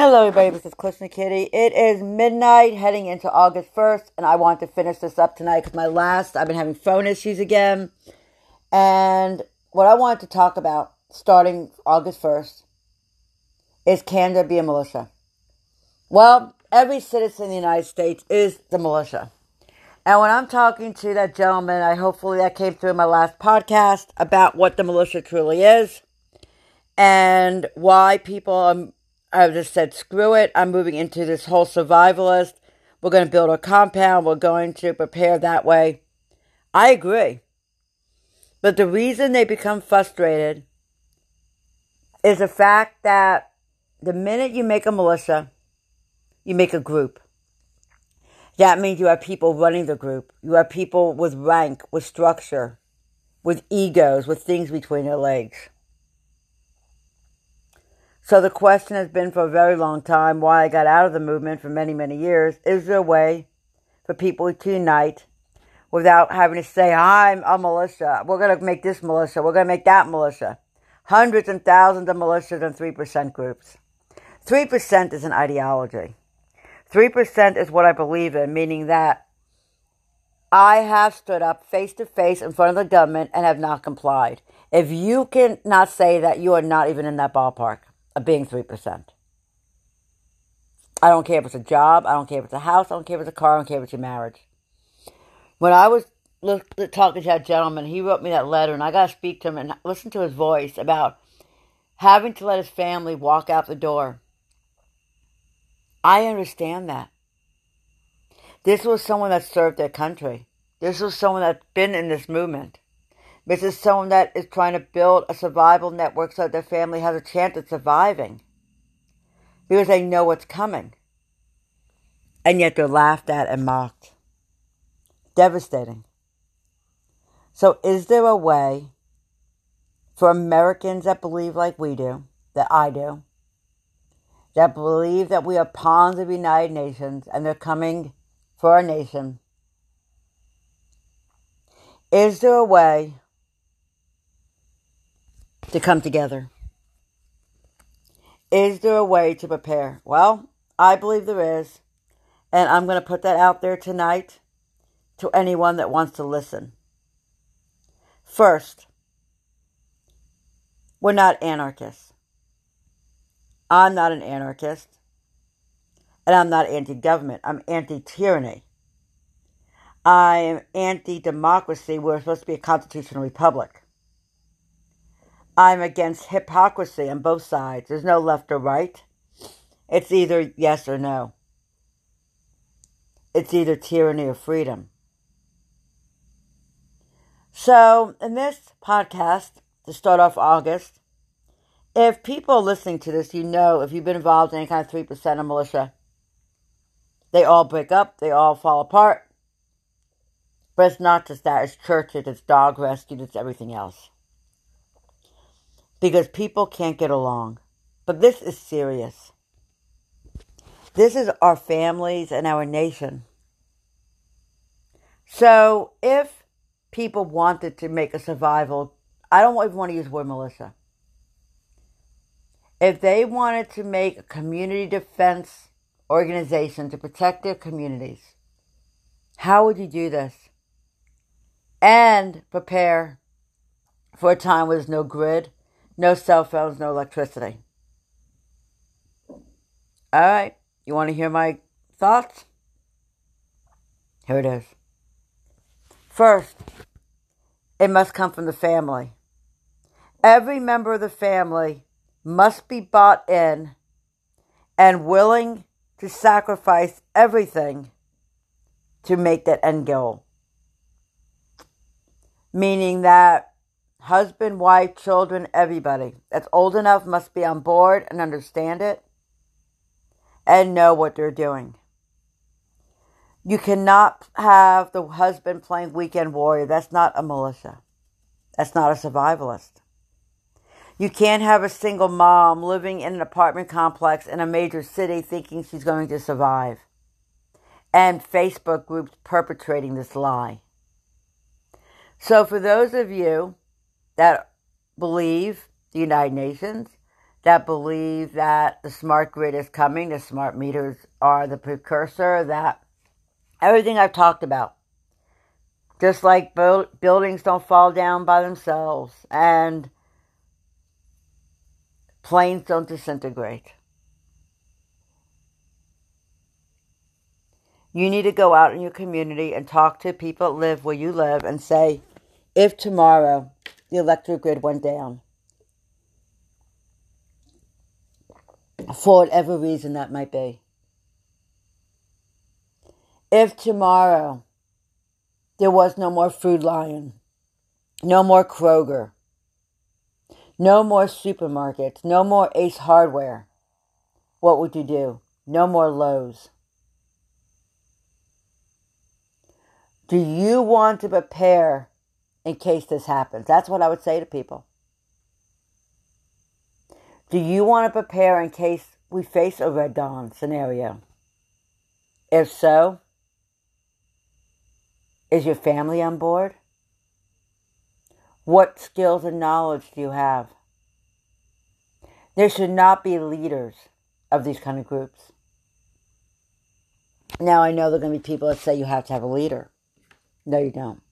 Hello, everybody. This is Kalishna Kitty. It is midnight, heading into August 1st, and I want to finish this up tonight because my last, I've been having phone issues again. And what I wanted to talk about starting August 1st is can there be a militia? Well, every citizen in the United States is the militia. And when I'm talking to that gentleman, I hopefully that came through in my last podcast about what the militia truly is and why people are I just said, screw it. I'm moving into this whole survivalist. We're going to build a compound. We're going to prepare that way. I agree. But the reason they become frustrated is the fact that the minute you make a militia, you make a group. That means you have people running the group. You have people with rank, with structure, with egos, with things between their legs. So the question has been for a very long time why I got out of the movement for many, many years. Is there a way for people to unite without having to say, I'm a militia. We're going to make this militia. We're going to make that militia. Hundreds and thousands of militias and 3% groups. 3% is an ideology. 3% is what I believe in, meaning that I have stood up face to face in front of the government and have not complied. If you cannot say that, you are not even in that ballpark of being 3%. I don't care if it's a job, I don't care if it's a house, I don't care if it's a car, I don't care if it's your marriage. When I was talking to that gentleman, he wrote me that letter, and I got to speak to him and listen to his voice about having to let his family walk out the door. I understand that. This was someone that served their country. This was someone that's been in this movement. This is someone that is trying to build a survival network so that their family has a chance at surviving because they know what's coming. And yet they're laughed at and mocked. Devastating. So, is there a way for Americans that believe like we do, that I do, that believe that we are pawns of the United Nations and they're coming for our nation? Is there a way to come together. Is there a way to prepare? Well, I believe there is. And I'm going to put that out there tonight to anyone that wants to listen. First, we're not anarchists. I'm not an anarchist. And I'm not anti government. I'm anti tyranny. I am anti democracy. We're supposed to be a constitutional republic. I'm against hypocrisy on both sides. There's no left or right. It's either yes or no. It's either tyranny or freedom. So, in this podcast, to start off August, if people listening to this, you know, if you've been involved in any kind of 3% of militia, they all break up, they all fall apart. But it's not just that, it's churches, it's dog rescue, it's everything else because people can't get along. But this is serious. This is our families and our nation. So if people wanted to make a survival, I don't even want to use the word militia. If they wanted to make a community defense organization to protect their communities, how would you do this? And prepare for a time where there's no grid, no cell phones, no electricity. All right, you want to hear my thoughts? Here it is. First, it must come from the family. Every member of the family must be bought in and willing to sacrifice everything to make that end goal. Meaning that husband, wife, children, everybody that's old enough must be on board and understand it and know what they're doing. You cannot have the husband playing weekend warrior. That's not a militia. That's not a survivalist. You can't have a single mom living in an apartment complex in a major city thinking she's going to survive. And Facebook groups perpetrating this lie. So, for those of you that believe the United Nations, that believe that the smart grid is coming, the smart meters are the precursor, that everything I've talked about, just like buildings don't fall down by themselves and planes don't disintegrate. You need to go out in your community and talk to people that live where you live and say, if tomorrow the electric grid went down, for whatever reason that might be, if tomorrow there was no more Food Lion, no more Kroger, no more supermarkets, no more Ace Hardware, what would you do? No more Lowe's. Do you want to prepare in case this happens? That's what I would say to people. Do you want to prepare in case we face a red dawn scenario? If so, is your family on board? What skills and knowledge do you have? There should not be leaders of these kind of groups. Now, I know there are going to be people that say you have to have a leader. No, you don't.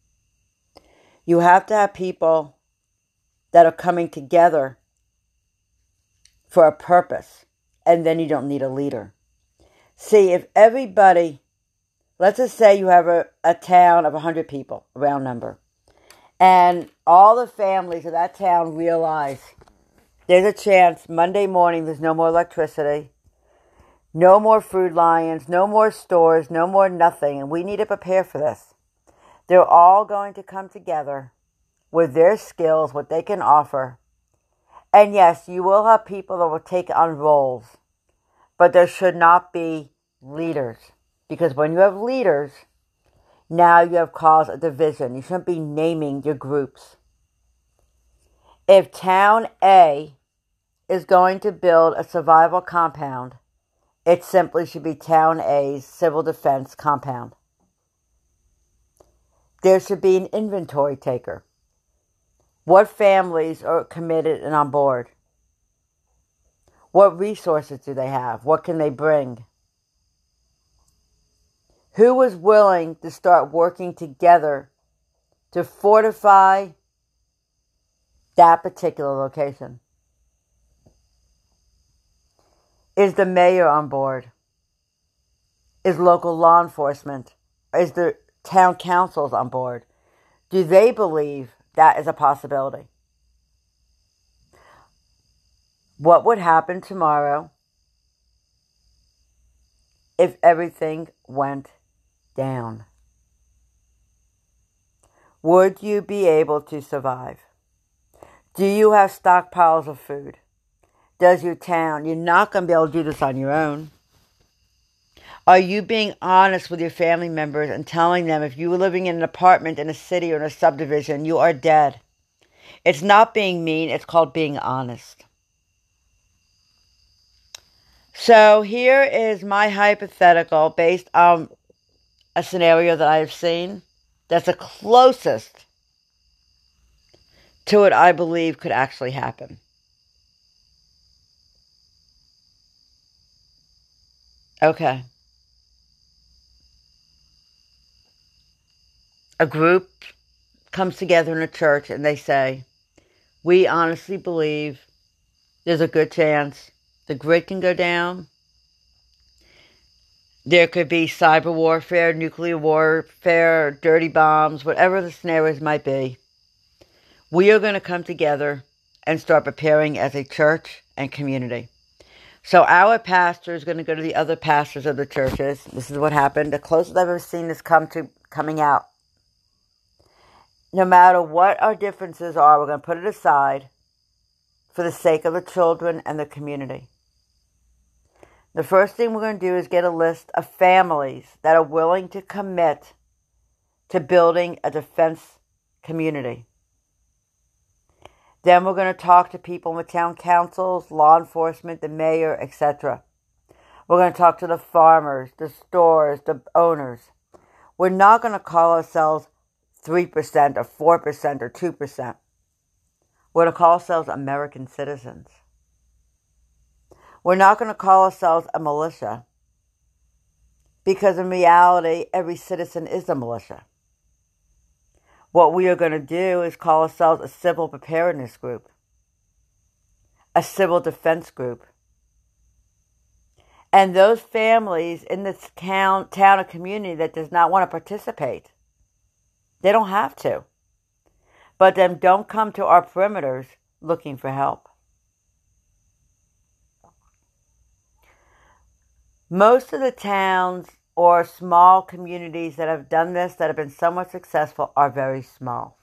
You have to have people that are coming together for a purpose, and then you don't need a leader. See, if everybody, let's just say you have a, a town of 100 people, round number, and all the families of that town realize there's a chance Monday morning there's no more electricity, no more food lions, no more stores, no more nothing, and we need to prepare for this. They're all going to come together with their skills, what they can offer. And yes, you will have people that will take on roles, but there should not be leaders. Because when you have leaders, now you have caused a division. You shouldn't be naming your groups. If Town A is going to build a survival compound, it simply should be Town A's civil defense compound. There should be an inventory taker. What families are committed and on board? What resources do they have? What can they bring? Who is willing to start working together to fortify that particular location? Is the mayor on board? Is local law enforcement? Is the town councils on board? Do they believe that is a possibility? What would happen tomorrow if everything went down? Would you be able to survive? Do you have stockpiles of food? Does your town? You're not going to be able to do this on your own. Are you being honest with your family members and telling them if you were living in an apartment in a city or in a subdivision, you are dead? It's not being mean, it's called being honest. So here is my hypothetical based on a scenario that I've seen that's the closest to what I believe could actually happen. Okay. A group comes together in a church and they say, We honestly believe there's a good chance the grid can go down. There could be cyber warfare, nuclear warfare, dirty bombs, whatever the scenarios might be. We are going to come together and start preparing as a church and community. So our pastor is going to go to the other pastors of the churches. This is what happened. The closest I've ever seen this come to coming out no matter what our differences are, we're going to put it aside for the sake of the children and the community. The first thing we're going to do is get a list of families that are willing to commit to building a defense community. Then we're going to talk to people in the town councils, law enforcement, the mayor, etc. We're going to talk to the farmers, the stores, the owners. We're not going to call ourselves 3% or 4% or 2%. We're to call ourselves American citizens. We're not going to call ourselves a militia because in reality, every citizen is a militia. What we are going to do is call ourselves a civil preparedness group, a civil defense group. And those families in this town, town or community that does not want to participate, they don't have to. But then don't come to our perimeters looking for help. Most of the towns or small communities that have done this, that have been somewhat successful, are very small.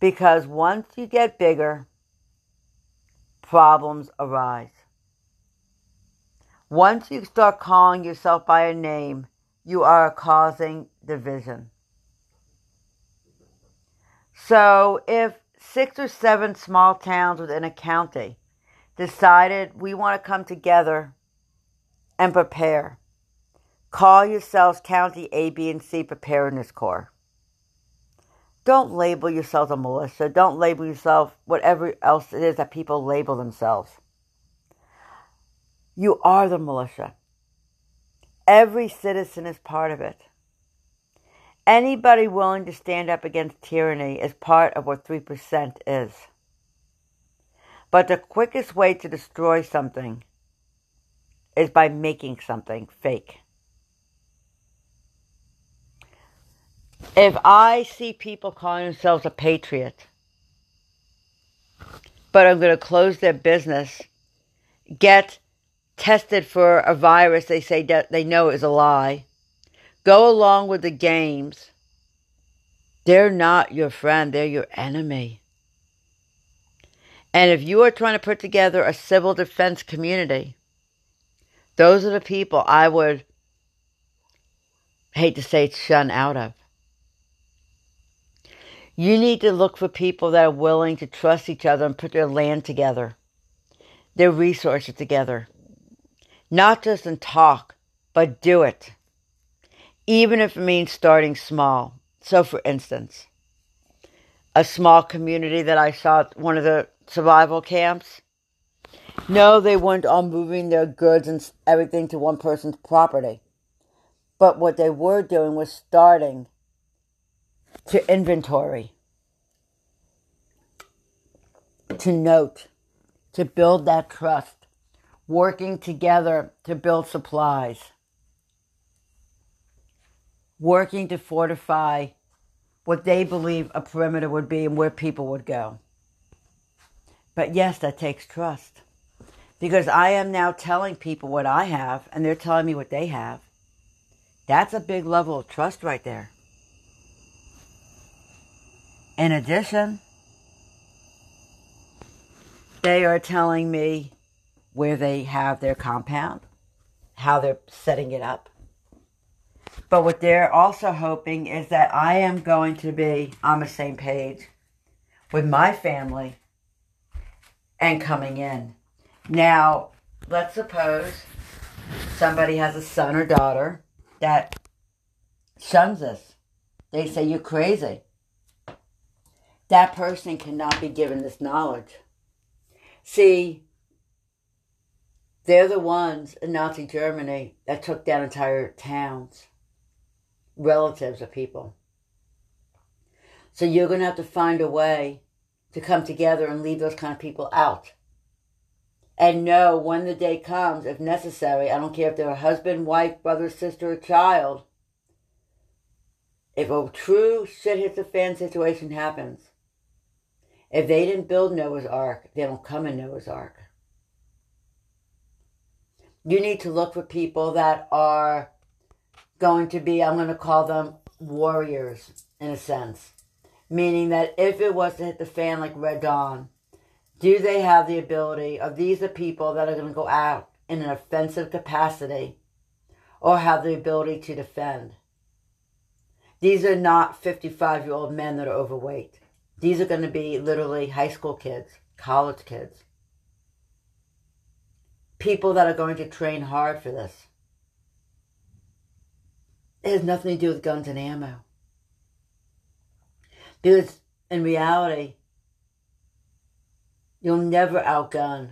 Because once you get bigger, problems arise. Once you start calling yourself by a name, you are causing division. So if six or seven small towns within a county decided we want to come together and prepare. Call yourselves County A, B, and C Preparedness Corps. Don't label yourselves a militia. Don't label yourself whatever else it is that people label themselves. You are the militia. Every citizen is part of it. Anybody willing to stand up against tyranny is part of what 3% is. But the quickest way to destroy something is by making something fake. If I see people calling themselves a patriot, but I'm going to close their business, get tested for a virus they say they know is a lie, go along with the games, they're not your friend, they're your enemy. And if you are trying to put together a civil defense community, those are the people I would hate to say shun out of. You need to look for people that are willing to trust each other and put their land together, their resources together. Not just in talk, but do it. Even if it means starting small. So, for instance, a small community that I saw at one of the survival camps, no, they weren't all moving their goods and everything to one person's property. But what they were doing was starting to inventory, to note, to build that trust, working together to build supplies, working to fortify what they believe a perimeter would be and where people would go. But yes, that takes trust because I am now telling people what I have and they're telling me what they have. That's a big level of trust right there. In addition, they are telling me where they have their compound, how they're setting it up. But what they're also hoping is that I am going to be on the same page with my family and coming in. Now, let's suppose somebody has a son or daughter that shuns us. They say you're crazy. That person cannot be given this knowledge. See, they're the ones in Nazi Germany that took down entire towns, relatives of people. So you're going to have to find a way to come together and leave those kind of people out and know when the day comes, if necessary, I don't care if they're a husband, wife, brother, sister, or child, if a true shit hits the fan situation happens, if they didn't build Noah's Ark, they don't come in Noah's Ark. You need to look for people that are going to be, I'm going to call them warriors in a sense. Meaning that if it was to hit the fan like Red Dawn, do they have the ability, are these the people that are going to go out in an offensive capacity or have the ability to defend? These are not 55 year old men that are overweight. These are going to be literally high school kids, college kids. People that are going to train hard for this. It has nothing to do with guns and ammo. Because in reality, You'll never outgun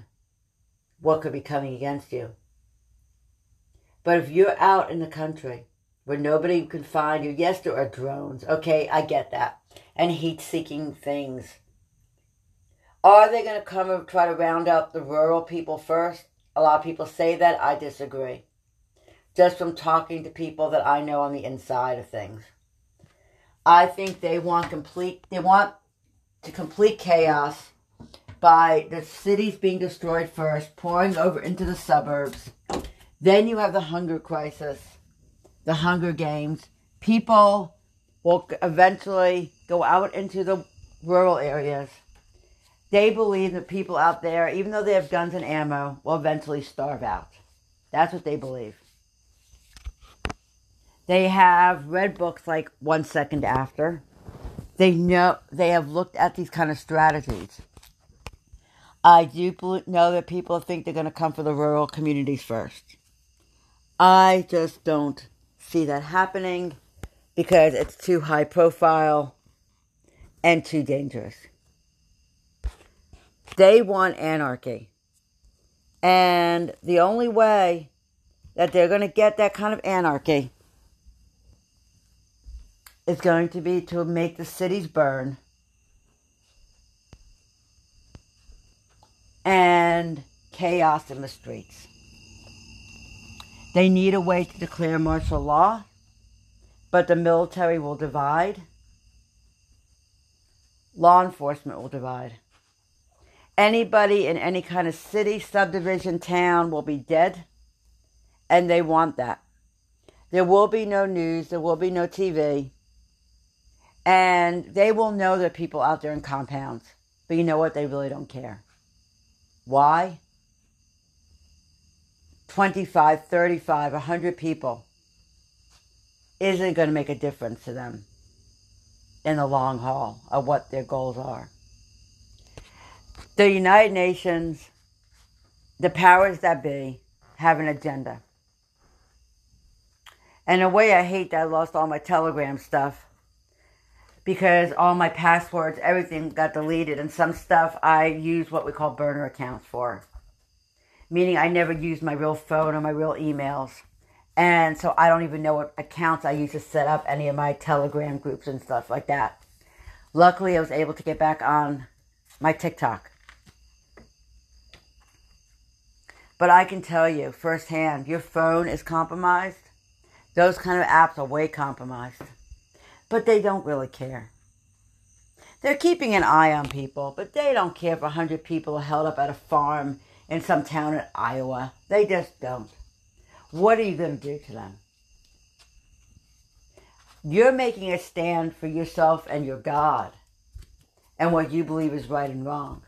what could be coming against you. But if you're out in the country where nobody can find you, yes, there are drones. Okay, I get that. And heat seeking things. Are they going to come and try to round up the rural people first? A lot of people say that. I disagree. Just from talking to people that I know on the inside of things. I think they want complete, they want to complete chaos by the cities being destroyed first, pouring over into the suburbs. Then you have the hunger crisis, the Hunger Games. People will eventually go out into the rural areas. They believe that people out there, even though they have guns and ammo, will eventually starve out. That's what they believe. They have read books like One Second After. They know they have looked at these kind of strategies. I do know that people think they're going to come for the rural communities first. I just don't see that happening because it's too high profile and too dangerous. They want anarchy. And the only way that they're going to get that kind of anarchy is going to be to make the cities burn and chaos in the streets. They need a way to declare martial law, but the military will divide. Law enforcement will divide. Anybody in any kind of city, subdivision, town will be dead, and they want that. There will be no news, there will be no TV, and they will know there are people out there in compounds. But you know what? They really don't care. Why? 25, 35, 100 people isn't going to make a difference to them in the long haul of what their goals are. The United Nations, the powers that be, have an agenda. And in a way, I hate that I lost all my Telegram stuff because all my passwords, everything got deleted, and some stuff I use what we call burner accounts for meaning I never used my real phone or my real emails. And so I don't even know what accounts I use to set up any of my Telegram groups and stuff like that. Luckily, I was able to get back on my TikTok. But I can tell you firsthand, your phone is compromised. Those kind of apps are way compromised. But they don't really care. They're keeping an eye on people, but they don't care if 100 people are held up at a farm in some town in Iowa. They just don't. What are you going to do to them? You're making a stand for yourself and your God and what you believe is right and wrong.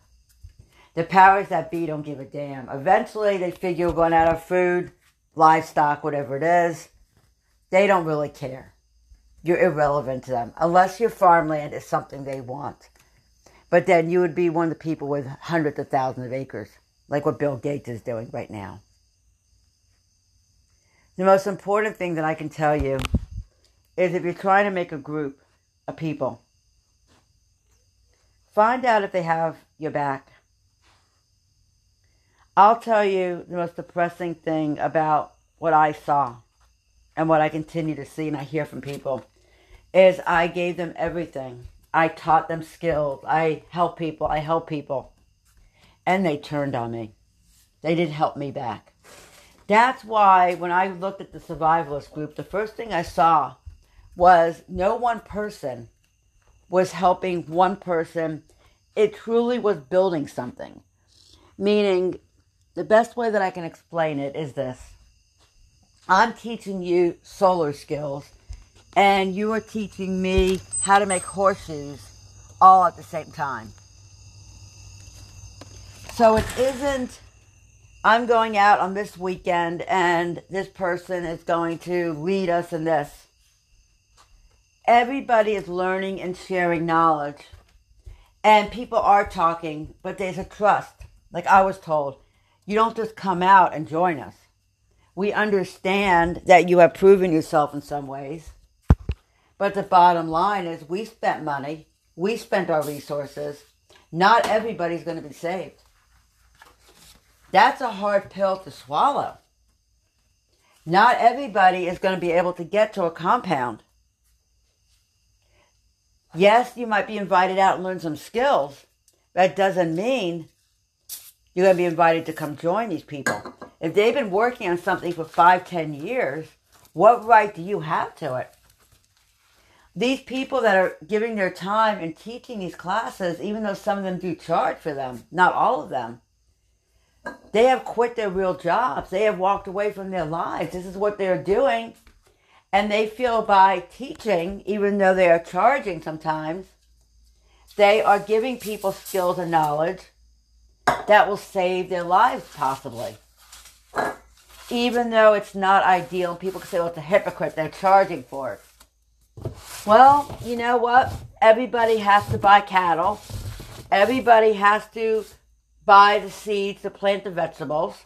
The powers that be don't give a damn. Eventually, they figure we're going out of food, livestock, whatever it is. They don't really care. You're irrelevant to them unless your farmland is something they want. But then you would be one of the people with hundreds of thousands of acres like what Bill Gates is doing right now. The most important thing that I can tell you is if you're trying to make a group of people, find out if they have your back. I'll tell you the most depressing thing about what I saw and what I continue to see and I hear from people is I gave them everything. I taught them skills. I help people. I help people and they turned on me. They didn't help me back. That's why when I looked at the survivalist group, the first thing I saw was no one person was helping one person. It truly was building something. Meaning, the best way that I can explain it is this I'm teaching you solar skills, and you are teaching me how to make horseshoes all at the same time. So it isn't, I'm going out on this weekend and this person is going to lead us in this. Everybody is learning and sharing knowledge. And people are talking, but there's a trust. Like I was told, you don't just come out and join us. We understand that you have proven yourself in some ways. But the bottom line is we spent money, we spent our resources. Not everybody's going to be saved. That's a hard pill to swallow. Not everybody is going to be able to get to a compound. Yes, you might be invited out and learn some skills. That doesn't mean you're going to be invited to come join these people. If they've been working on something for five, ten years, what right do you have to it? These people that are giving their time and teaching these classes, even though some of them do charge for them, not all of them, they have quit their real jobs. They have walked away from their lives. This is what they're doing. And they feel by teaching, even though they are charging sometimes, they are giving people skills and knowledge that will save their lives, possibly. Even though it's not ideal, people can say, well, it's a hypocrite, they're charging for it. Well, you know what? Everybody has to buy cattle. Everybody has to buy the seeds to plant the vegetables.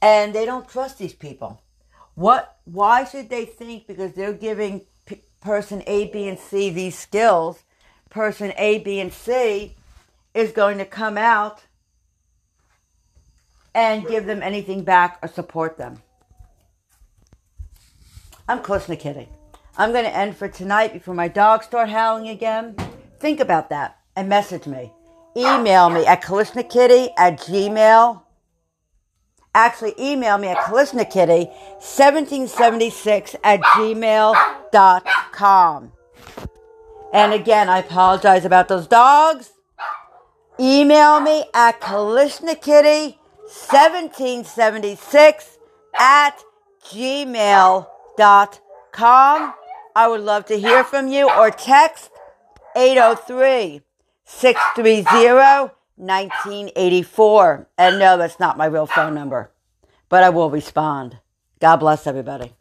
And they don't trust these people. What? Why should they think because they're giving p- person A, B, and C these skills, person A, B, and C is going to come out and give them anything back or support them? I'm Kalishna Kitty. I'm going to end for tonight before my dogs start howling again. Think about that and message me email me at KalishnaKitty at gmail. Actually, email me at KalishnaKitty1776 at gmail.com. And again, I apologize about those dogs. Email me at KalishnaKitty1776 at gmail.com. I would love to hear from you or text 803- 630 1984. And no, that's not my real phone number, but I will respond. God bless everybody.